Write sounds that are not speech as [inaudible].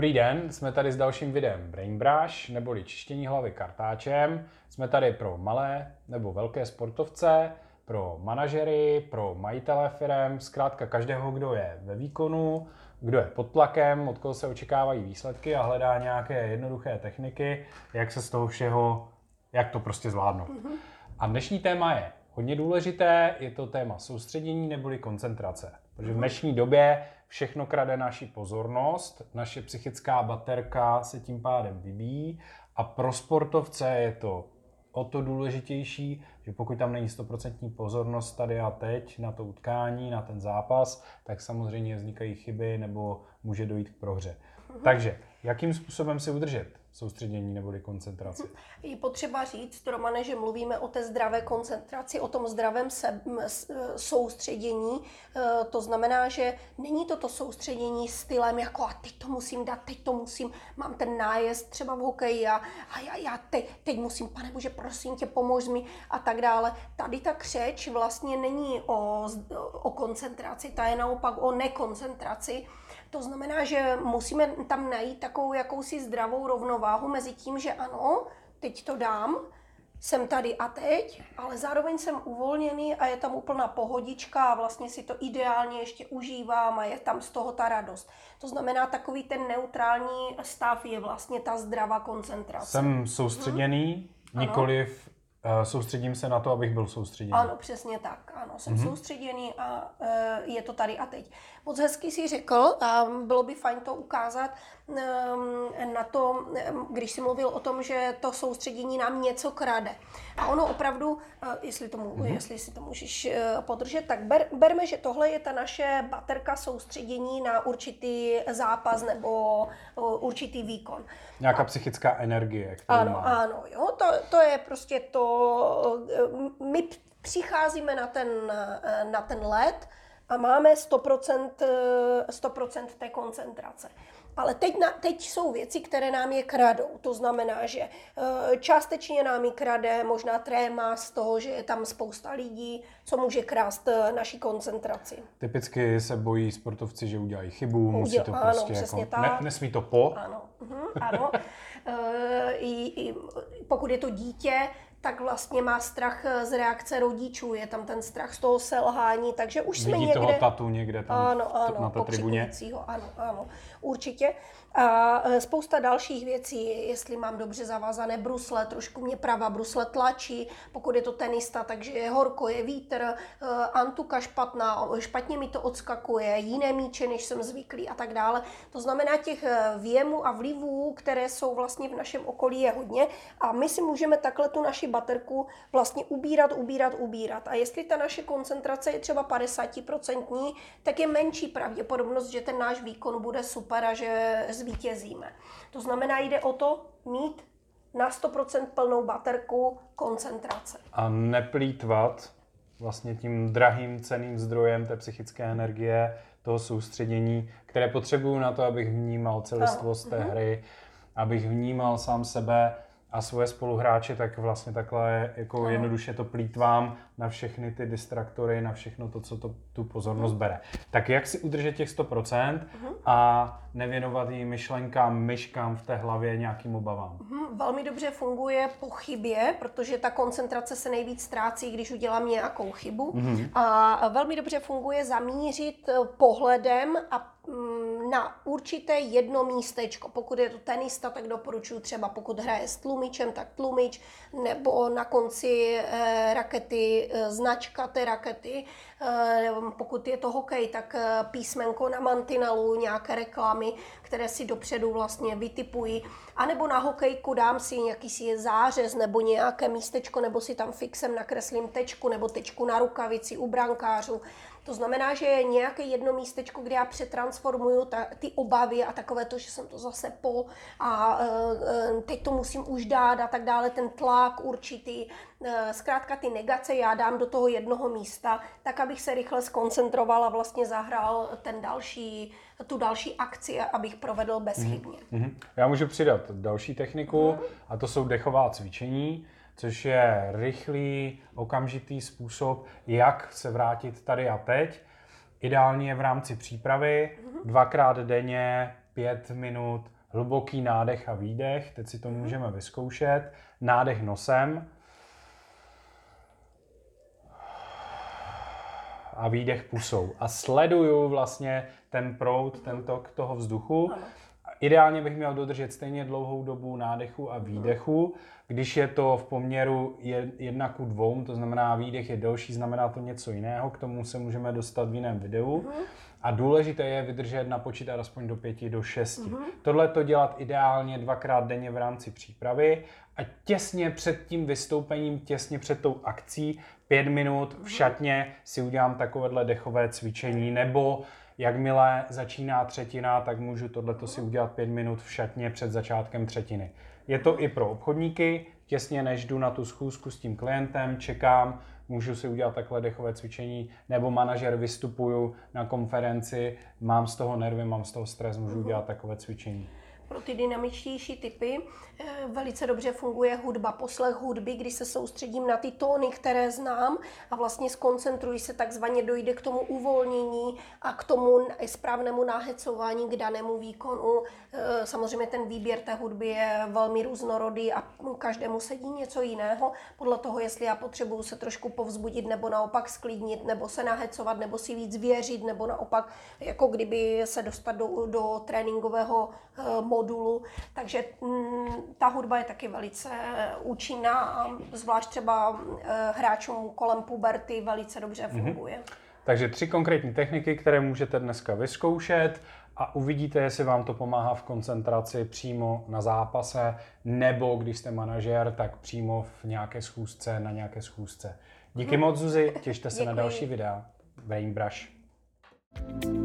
Dobrý den, jsme tady s dalším videem Brain Brush, neboli čištění hlavy kartáčem. Jsme tady pro malé nebo velké sportovce, pro manažery, pro majitele firm, zkrátka každého, kdo je ve výkonu, kdo je pod tlakem, od koho se očekávají výsledky a hledá nějaké jednoduché techniky, jak se z toho všeho, jak to prostě zvládnout. Mm-hmm. A dnešní téma je hodně důležité, je to téma soustředění neboli koncentrace. Protože v dnešní době všechno krade naši pozornost, naše psychická baterka se tím pádem vybíjí a pro sportovce je to o to důležitější, že pokud tam není 100% pozornost tady a teď na to utkání, na ten zápas, tak samozřejmě vznikají chyby nebo může dojít k prohře. Mhm. Takže jakým způsobem si udržet soustředění neboli koncentraci. Je potřeba říct, Romane, že mluvíme o té zdravé koncentraci, o tom zdravém se, soustředění. E, to znamená, že není to to soustředění stylem jako a teď to musím dát, teď to musím, mám ten nájezd třeba v hokeji a, a já, já teď, teď musím, pane bože, prosím tě, pomož mi a tak dále. Tady ta křeč vlastně není o, o koncentraci, ta je naopak o nekoncentraci. To znamená, že musíme tam najít takovou jakousi zdravou rovnováhu mezi tím, že ano, teď to dám, jsem tady a teď, ale zároveň jsem uvolněný a je tam úplná pohodička a vlastně si to ideálně ještě užívám a je tam z toho ta radost. To znamená, takový ten neutrální stav je vlastně ta zdravá koncentrace. Jsem soustředěný, hmm. nikoliv soustředím se na to, abych byl soustředěný. Ano, přesně tak. Ano, jsem mm-hmm. soustředěný a uh, je to tady a teď. Moc hezky si řekl a bylo by fajn to ukázat um, na to, um, když jsi mluvil o tom, že to soustředění nám něco krade. A ono opravdu, uh, jestli, tomu, mm-hmm. jestli si to můžeš uh, podržet, tak ber, berme, že tohle je ta naše baterka soustředění na určitý zápas nebo uh, určitý výkon. Nějaká a, psychická energie, kterou Ano, má. ano, jo, to, to je prostě to, my přicházíme na ten, na ten led, a máme 100%, 100% té koncentrace. Ale teď, na, teď jsou věci, které nám je kradou. To znamená, že eh, částečně nám je krade možná tréma z toho, že je tam spousta lidí, co může krást eh, naší koncentraci. Typicky se bojí sportovci, že udělají chybu, Uděl, musí to ano, prostě jako, tak. Ne, nesmí to po. Ano, uh-huh, ano. [laughs] E, i, i, pokud je to dítě, tak vlastně má strach eh, z reakce rodičů, je tam ten strach z toho selhání, takže už jsme Vidí někde... toho tatu někde tam ano, ano, na té tribuně. Ano, ano, určitě. A e, spousta dalších věcí, jestli mám dobře zavázané brusle, trošku mě pravá brusle tlačí, pokud je to tenista, takže je horko, je vítr, e, antuka špatná, špatně mi to odskakuje, jiné míče, než jsem zvyklý a tak dále. To znamená těch věmů a vlivů, které jsou vlastně v našem okolí je hodně a my si můžeme takhle tu naši baterku vlastně ubírat, ubírat, ubírat. A jestli ta naše koncentrace je třeba 50%, tak je menší pravděpodobnost, že ten náš výkon bude super a že zvítězíme. To znamená, jde o to mít na 100% plnou baterku koncentrace. A neplýtvat vlastně tím drahým ceným zdrojem té psychické energie, toho soustředění, které potřebuju na to, abych vnímal celistvost té mhm. hry, abych vnímal sám sebe a svoje spoluhráče, tak vlastně takhle jako no. jednoduše to plítvám na všechny ty distraktory, na všechno to, co to, tu pozornost bere. Tak jak si udržet těch 100% uh-huh. Mhm. a nevěnovat jí myšlenkám, myškám v té hlavě, nějakým obavám? Uh-huh. Velmi dobře funguje po chybě, protože ta koncentrace se nejvíc ztrácí, když udělám nějakou chybu. Uh-huh. A velmi dobře funguje zamířit pohledem a Mm, na určité jedno místečko. Pokud je to tenista, tak doporučuji třeba pokud hraje s tlumičem, tak tlumič, nebo na konci eh, rakety eh, značka té rakety. Eh, pokud je to hokej, tak písmenko na mantinelu, nějaké reklamy, které si dopředu vlastně vytipují. A nebo na hokejku dám si nějaký si zářez nebo nějaké místečko, nebo si tam fixem nakreslím tečku nebo tečku na rukavici u brankářů. To znamená, že je nějaké jedno místečko, kde já přetransformuju ta, ty obavy a takové to, že jsem to zase po a e, teď to musím už dát a tak dále, ten tlak určitý. E, zkrátka ty negace já dám do toho jednoho místa, tak abych se rychle skoncentroval a vlastně zahrál ten další, tu další akci, abych provedl bezchybně. Mm-hmm. Já můžu přidat další techniku mm-hmm. a to jsou dechová cvičení což je rychlý, okamžitý způsob, jak se vrátit tady a teď. Ideálně v rámci přípravy, dvakrát denně pět minut hluboký nádech a výdech. Teď si to můžeme vyzkoušet. Nádech nosem. A výdech pusou. A sleduju vlastně ten proud, ten tok toho vzduchu. Ideálně bych měl dodržet stejně dlouhou dobu nádechu a výdechu. Když je to v poměru jedna ku dvou, to znamená výdech je delší, znamená to něco jiného, k tomu se můžeme dostat v jiném videu. A důležité je vydržet na počítat aspoň do pěti, do šesti. Mm-hmm. Tohle to dělat ideálně dvakrát denně v rámci přípravy a těsně před tím vystoupením, těsně před tou akcí, pět minut v šatně si udělám takovéhle dechové cvičení, nebo jakmile začíná třetina, tak můžu tohleto si udělat pět minut v šatně před začátkem třetiny. Je to i pro obchodníky, těsně než jdu na tu schůzku s tím klientem, čekám, můžu si udělat takhle dechové cvičení, nebo manažer vystupuju na konferenci, mám z toho nervy, mám z toho stres, můžu udělat takové cvičení pro ty dynamičtější typy. Eh, velice dobře funguje hudba, poslech hudby, kdy se soustředím na ty tóny, které znám a vlastně skoncentruji se takzvaně, dojde k tomu uvolnění a k tomu správnému nahecování k danému výkonu. Eh, samozřejmě ten výběr té hudby je velmi různorodý a každému sedí něco jiného, podle toho, jestli já potřebuju se trošku povzbudit nebo naopak sklidnit, nebo se nahecovat, nebo si víc věřit, nebo naopak jako kdyby se dostat do, do tréninkového modu modulu, takže mm, ta hudba je taky velice účinná a zvlášť třeba eh, hráčům kolem puberty velice dobře mhm. funguje. Mm-hmm. Takže tři konkrétní techniky, které můžete dneska vyzkoušet a uvidíte, jestli vám to pomáhá v koncentraci přímo na zápase, nebo když jste manažer, tak přímo v nějaké schůzce, na nějaké schůzce. Díky hmm. moc, Zuzi, těšte se na další videa. Brain Brush. thank you